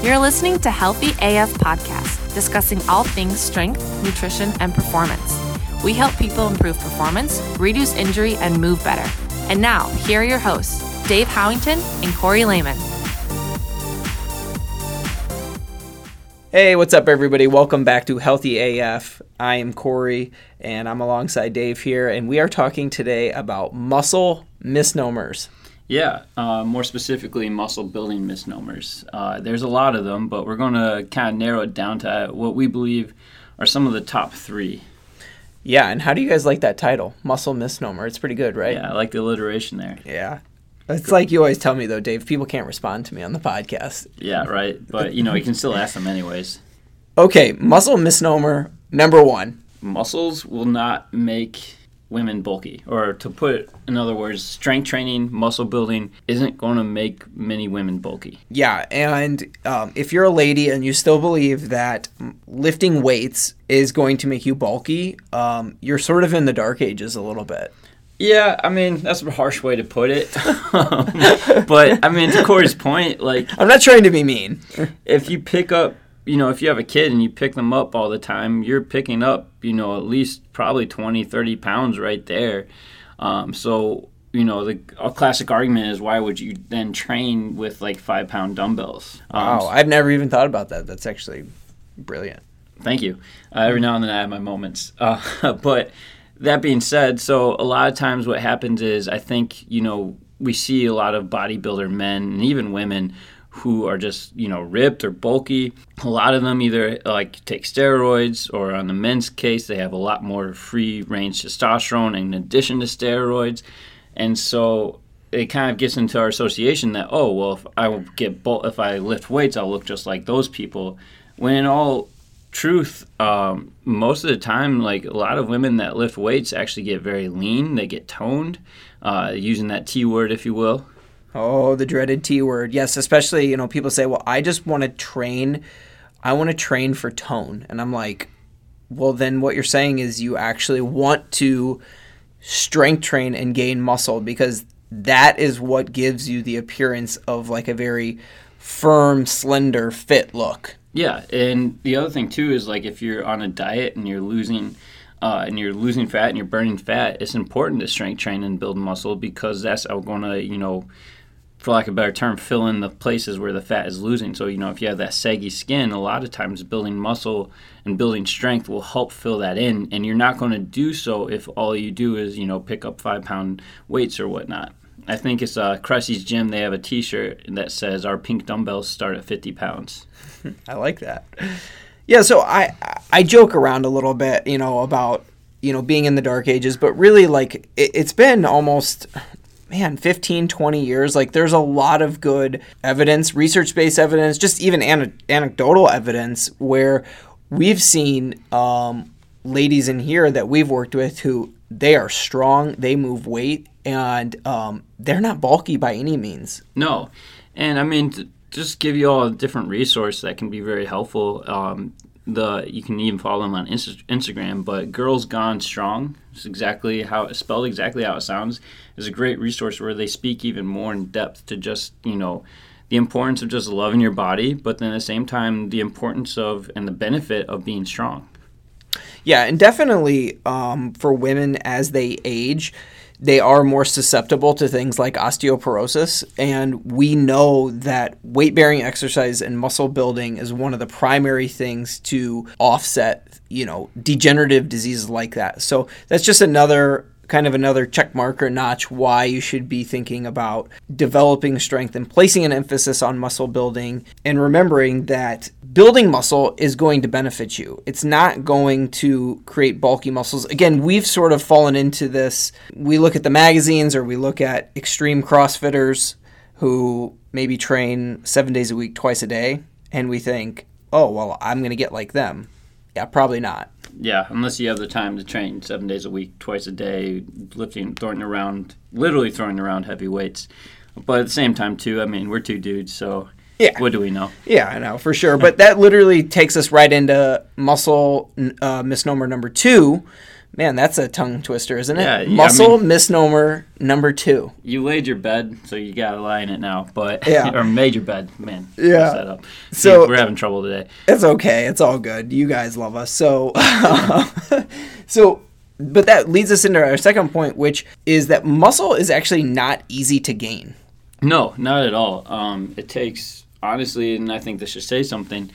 You're listening to Healthy AF Podcast, discussing all things strength, nutrition, and performance. We help people improve performance, reduce injury, and move better. And now, here are your hosts, Dave Howington and Corey Lehman. Hey, what's up, everybody? Welcome back to Healthy AF. I am Corey, and I'm alongside Dave here, and we are talking today about muscle misnomers. Yeah, uh, more specifically, muscle building misnomers. Uh, there's a lot of them, but we're going to kind of narrow it down to what we believe are some of the top three. Yeah, and how do you guys like that title, muscle misnomer? It's pretty good, right? Yeah, I like the alliteration there. Yeah. It's like you always tell me though, Dave. People can't respond to me on the podcast. Yeah, right. But you know, you can still ask them anyways. Okay, muscle misnomer number one. Muscles will not make women bulky. Or to put it in other words, strength training, muscle building isn't going to make many women bulky. Yeah, and um, if you're a lady and you still believe that lifting weights is going to make you bulky, um, you're sort of in the dark ages a little bit. Yeah, I mean that's a harsh way to put it, but I mean to Corey's point, like I'm not trying to be mean. if you pick up you know, if you have a kid and you pick them up all the time, you're picking up, you know, at least probably 20, 30 pounds right there. Um, so, you know, the a classic argument is why would you then train with like five pound dumbbells? Um, wow, I've never even thought about that. That's actually brilliant. Thank you. Uh, every now and then I have my moments. Uh, but that being said, so a lot of times what happens is I think, you know, we see a lot of bodybuilder men and even women who are just you know ripped or bulky. A lot of them either like take steroids, or on the men's case, they have a lot more free range testosterone in addition to steroids, and so it kind of gets into our association that oh well if I get bul- if I lift weights I'll look just like those people. When in all truth, um, most of the time, like a lot of women that lift weights actually get very lean. They get toned, uh, using that T word, if you will. Oh, the dreaded T word. Yes, especially, you know, people say, well, I just want to train. I want to train for tone. And I'm like, well, then what you're saying is you actually want to strength train and gain muscle because that is what gives you the appearance of like a very firm, slender, fit look. Yeah. And the other thing, too, is like if you're on a diet and you're losing uh, and you're losing fat and you're burning fat, it's important to strength train and build muscle because that's going to, you know, for lack of a better term, fill in the places where the fat is losing. So, you know, if you have that saggy skin, a lot of times building muscle and building strength will help fill that in. And you're not going to do so if all you do is, you know, pick up five pound weights or whatnot. I think it's uh, Krusty's Gym. They have a t shirt that says, Our pink dumbbells start at 50 pounds. I like that. Yeah, so I I joke around a little bit, you know, about you know being in the dark ages, but really like it, it's been almost man 15 20 years like there's a lot of good evidence research-based evidence just even an- anecdotal evidence where we've seen um, ladies in here that we've worked with who they are strong they move weight and um, they're not bulky by any means. No. And i mean to just give you all a different resource that can be very helpful um, the you can even follow them on Insta- Instagram. But Girls Gone Strong is exactly how it's spelled, exactly how it sounds. is a great resource where they speak even more in depth to just you know the importance of just loving your body, but then at the same time the importance of and the benefit of being strong. Yeah, and definitely um, for women as they age they are more susceptible to things like osteoporosis. And we know that weight bearing exercise and muscle building is one of the primary things to offset, you know, degenerative diseases like that. So that's just another kind of another check mark or notch why you should be thinking about developing strength and placing an emphasis on muscle building and remembering that building muscle is going to benefit you. It's not going to create bulky muscles. Again, we've sort of fallen into this. We look at the magazines or we look at extreme CrossFitters who maybe train seven days a week, twice a day, and we think, oh, well, I'm going to get like them. Yeah, probably not. Yeah, unless you have the time to train seven days a week, twice a day, lifting, throwing around, literally throwing around heavy weights. But at the same time, too, I mean, we're two dudes, so yeah. What do we know? Yeah, I know for sure. But that literally takes us right into muscle uh, misnomer number two, Man, that's a tongue twister, isn't it? Yeah, yeah, I Muscle mean- misnomer number two. You laid your bed, so you got to lie in it now. But Yeah. or made your bed, man. Yeah. that up. So- we're having trouble today. It's okay. It's all good. You guys love us. So, so, but that leads us into our second point, which is that muscle is actually not easy to gain. No, not at all. Um, it takes honestly, and I think this should say something.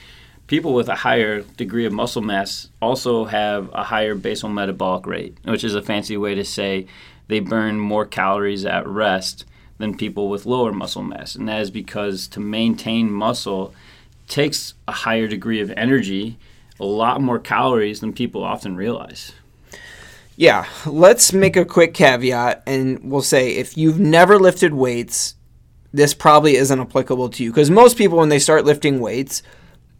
People with a higher degree of muscle mass also have a higher basal metabolic rate, which is a fancy way to say they burn more calories at rest than people with lower muscle mass, and that is because to maintain muscle takes a higher degree of energy, a lot more calories than people often realize. Yeah, let's make a quick caveat and we'll say if you've never lifted weights, this probably isn't applicable to you because most people, when they start lifting weights,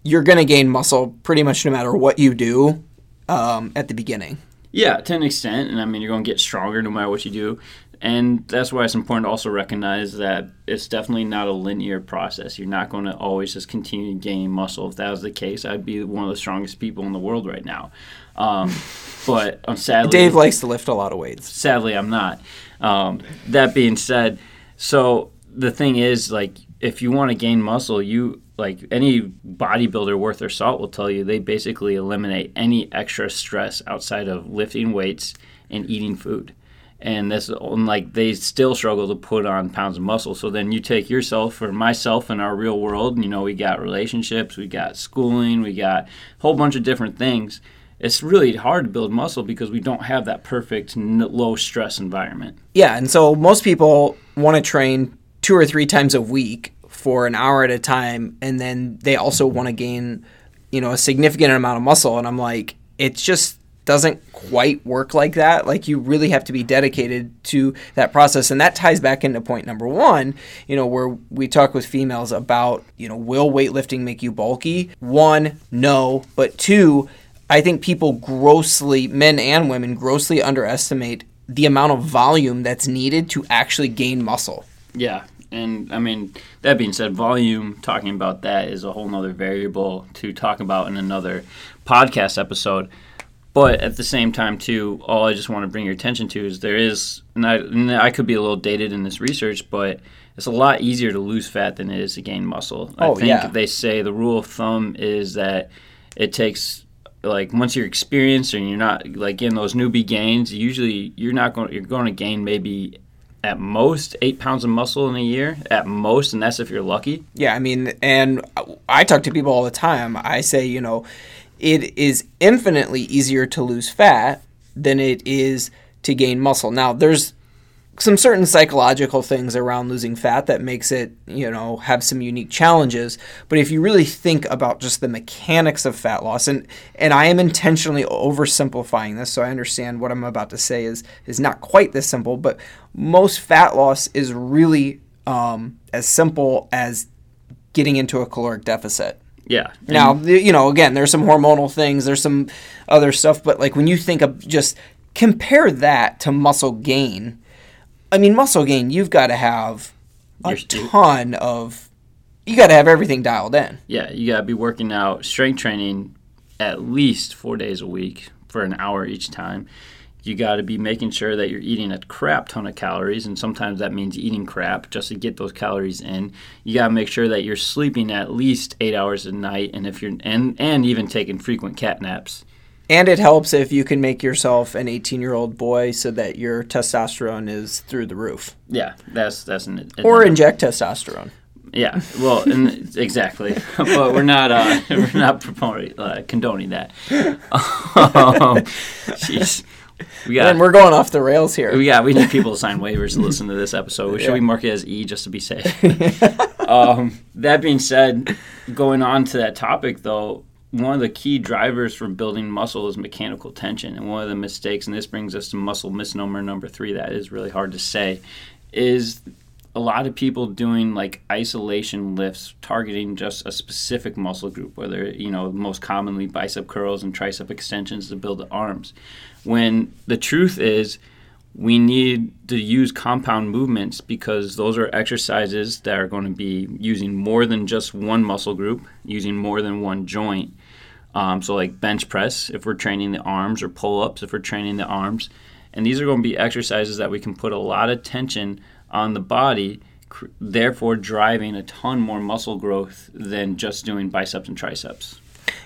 you're going to gain muscle pretty much no matter what you do um, at the beginning. Yeah, to an extent, and I mean you're going to get stronger no matter what you do, and that's why it's important to also recognize that it's definitely not a linear process. You're not going to always just continue gaining muscle. If that was the case, I'd be one of the strongest people in the world right now. Um, but I'm sadly, Dave likes to lift a lot of weights. sadly, I'm not. Um, that being said, so the thing is, like, if you want to gain muscle, you like any bodybuilder worth their salt will tell you they basically eliminate any extra stress outside of lifting weights and eating food. And this, and, like, they still struggle to put on pounds of muscle. So then you take yourself or myself in our real world. You know, we got relationships, we got schooling, we got a whole bunch of different things it's really hard to build muscle because we don't have that perfect low stress environment. Yeah, and so most people want to train two or three times a week for an hour at a time, and then they also want to gain, you know, a significant amount of muscle. And I'm like, it just doesn't quite work like that. Like you really have to be dedicated to that process, and that ties back into point number one. You know, where we talk with females about, you know, will weightlifting make you bulky? One, no, but two. I think people grossly, men and women, grossly underestimate the amount of volume that's needed to actually gain muscle. Yeah. And I mean, that being said, volume, talking about that is a whole nother variable to talk about in another podcast episode. But at the same time, too, all I just want to bring your attention to is there is, and I, and I could be a little dated in this research, but it's a lot easier to lose fat than it is to gain muscle. I Oh, think yeah. they say the rule of thumb is that it takes like once you're experienced and you're not like in those newbie gains, usually you're not going you're going to gain maybe at most eight pounds of muscle in a year at most, and that's if you're lucky. Yeah, I mean, and I talk to people all the time. I say, you know, it is infinitely easier to lose fat than it is to gain muscle. Now, there's some certain psychological things around losing fat that makes it, you know, have some unique challenges. But if you really think about just the mechanics of fat loss, and and I am intentionally oversimplifying this, so I understand what I'm about to say is is not quite this simple. But most fat loss is really um, as simple as getting into a caloric deficit. Yeah. Now, you know, again, there's some hormonal things, there's some other stuff, but like when you think of just compare that to muscle gain, I mean, muscle gain, you've got to have a ton of, you got to have everything dialed in. yeah, you gotta be working out strength training at least four days a week for an hour each time. You got to be making sure that you're eating a crap ton of calories, and sometimes that means eating crap just to get those calories in. You got to make sure that you're sleeping at least eight hours a night, and if you're and and even taking frequent cat naps. And it helps if you can make yourself an 18 year old boy so that your testosterone is through the roof. Yeah, that's that's an Or inject testosterone. Yeah, well, and exactly, but we're not uh, we're not promoting uh, condoning that. Um, we got And we're going off the rails here. we we need people to sign waivers to listen to this episode. Should we Yeah. mark it as E just to be safe? um, that being said, going on to that topic though, one of the key drivers for building muscle is mechanical tension, and one of the mistakes, and this brings us to muscle misnomer number three, that is really hard to say, is a lot of people doing like isolation lifts targeting just a specific muscle group, whether, you know, most commonly bicep curls and tricep extensions to build the arms. When the truth is, we need to use compound movements because those are exercises that are going to be using more than just one muscle group, using more than one joint. Um, so, like bench press, if we're training the arms, or pull ups, if we're training the arms. And these are going to be exercises that we can put a lot of tension on the body, cr- therefore, driving a ton more muscle growth than just doing biceps and triceps.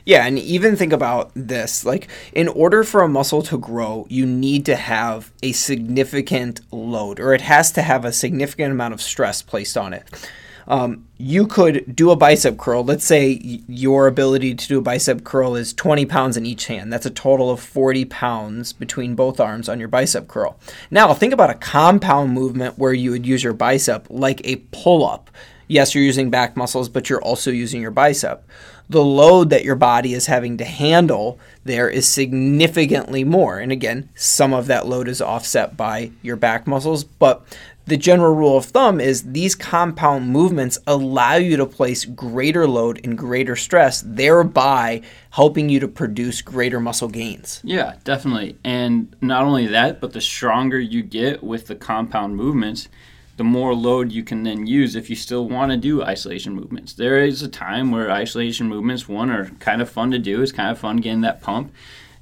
Yeah, and even think about this. Like, in order for a muscle to grow, you need to have a significant load, or it has to have a significant amount of stress placed on it. Um, you could do a bicep curl. Let's say your ability to do a bicep curl is 20 pounds in each hand. That's a total of 40 pounds between both arms on your bicep curl. Now, think about a compound movement where you would use your bicep like a pull up. Yes, you're using back muscles, but you're also using your bicep the load that your body is having to handle there is significantly more. And again, some of that load is offset by your back muscles, but the general rule of thumb is these compound movements allow you to place greater load and greater stress, thereby helping you to produce greater muscle gains. Yeah, definitely. And not only that, but the stronger you get with the compound movements, the more load you can then use if you still want to do isolation movements. There is a time where isolation movements, one, are kind of fun to do. It's kind of fun getting that pump.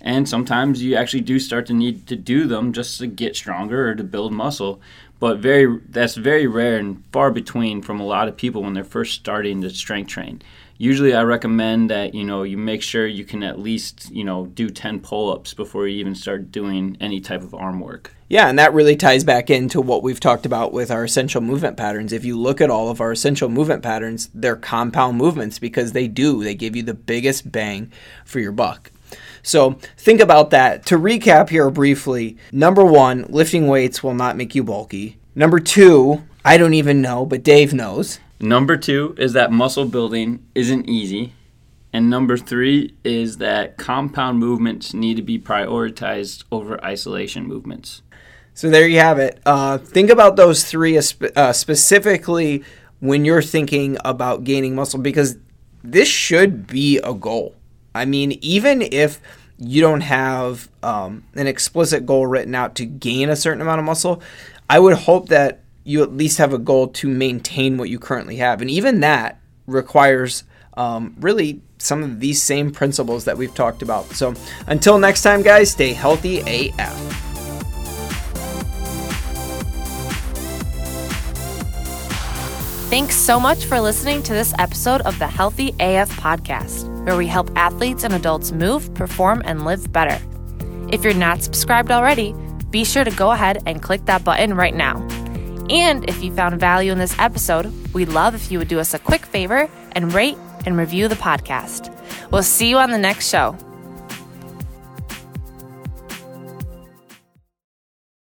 And sometimes you actually do start to need to do them just to get stronger or to build muscle. But very that's very rare and far between from a lot of people when they're first starting to strength train usually I recommend that you know you make sure you can at least you know do 10 pull-ups before you even start doing any type of arm work. Yeah, and that really ties back into what we've talked about with our essential movement patterns. If you look at all of our essential movement patterns, they're compound movements because they do, they give you the biggest bang for your buck. So think about that. To recap here briefly, number one, lifting weights will not make you bulky. Number two, I don't even know, but Dave knows. Number two is that muscle building isn't easy. And number three is that compound movements need to be prioritized over isolation movements. So there you have it. Uh, think about those three uh, specifically when you're thinking about gaining muscle because this should be a goal. I mean, even if you don't have um, an explicit goal written out to gain a certain amount of muscle, I would hope that you at least have a goal to maintain what you currently have. And even that requires um, really some of these same principles that we've talked about. So until next time, guys, stay healthy AF. Thanks so much for listening to this episode of the Healthy AF podcast, where we help athletes and adults move, perform, and live better. If you're not subscribed already, be sure to go ahead and click that button right now. And if you found value in this episode, we'd love if you would do us a quick favor and rate and review the podcast. We'll see you on the next show.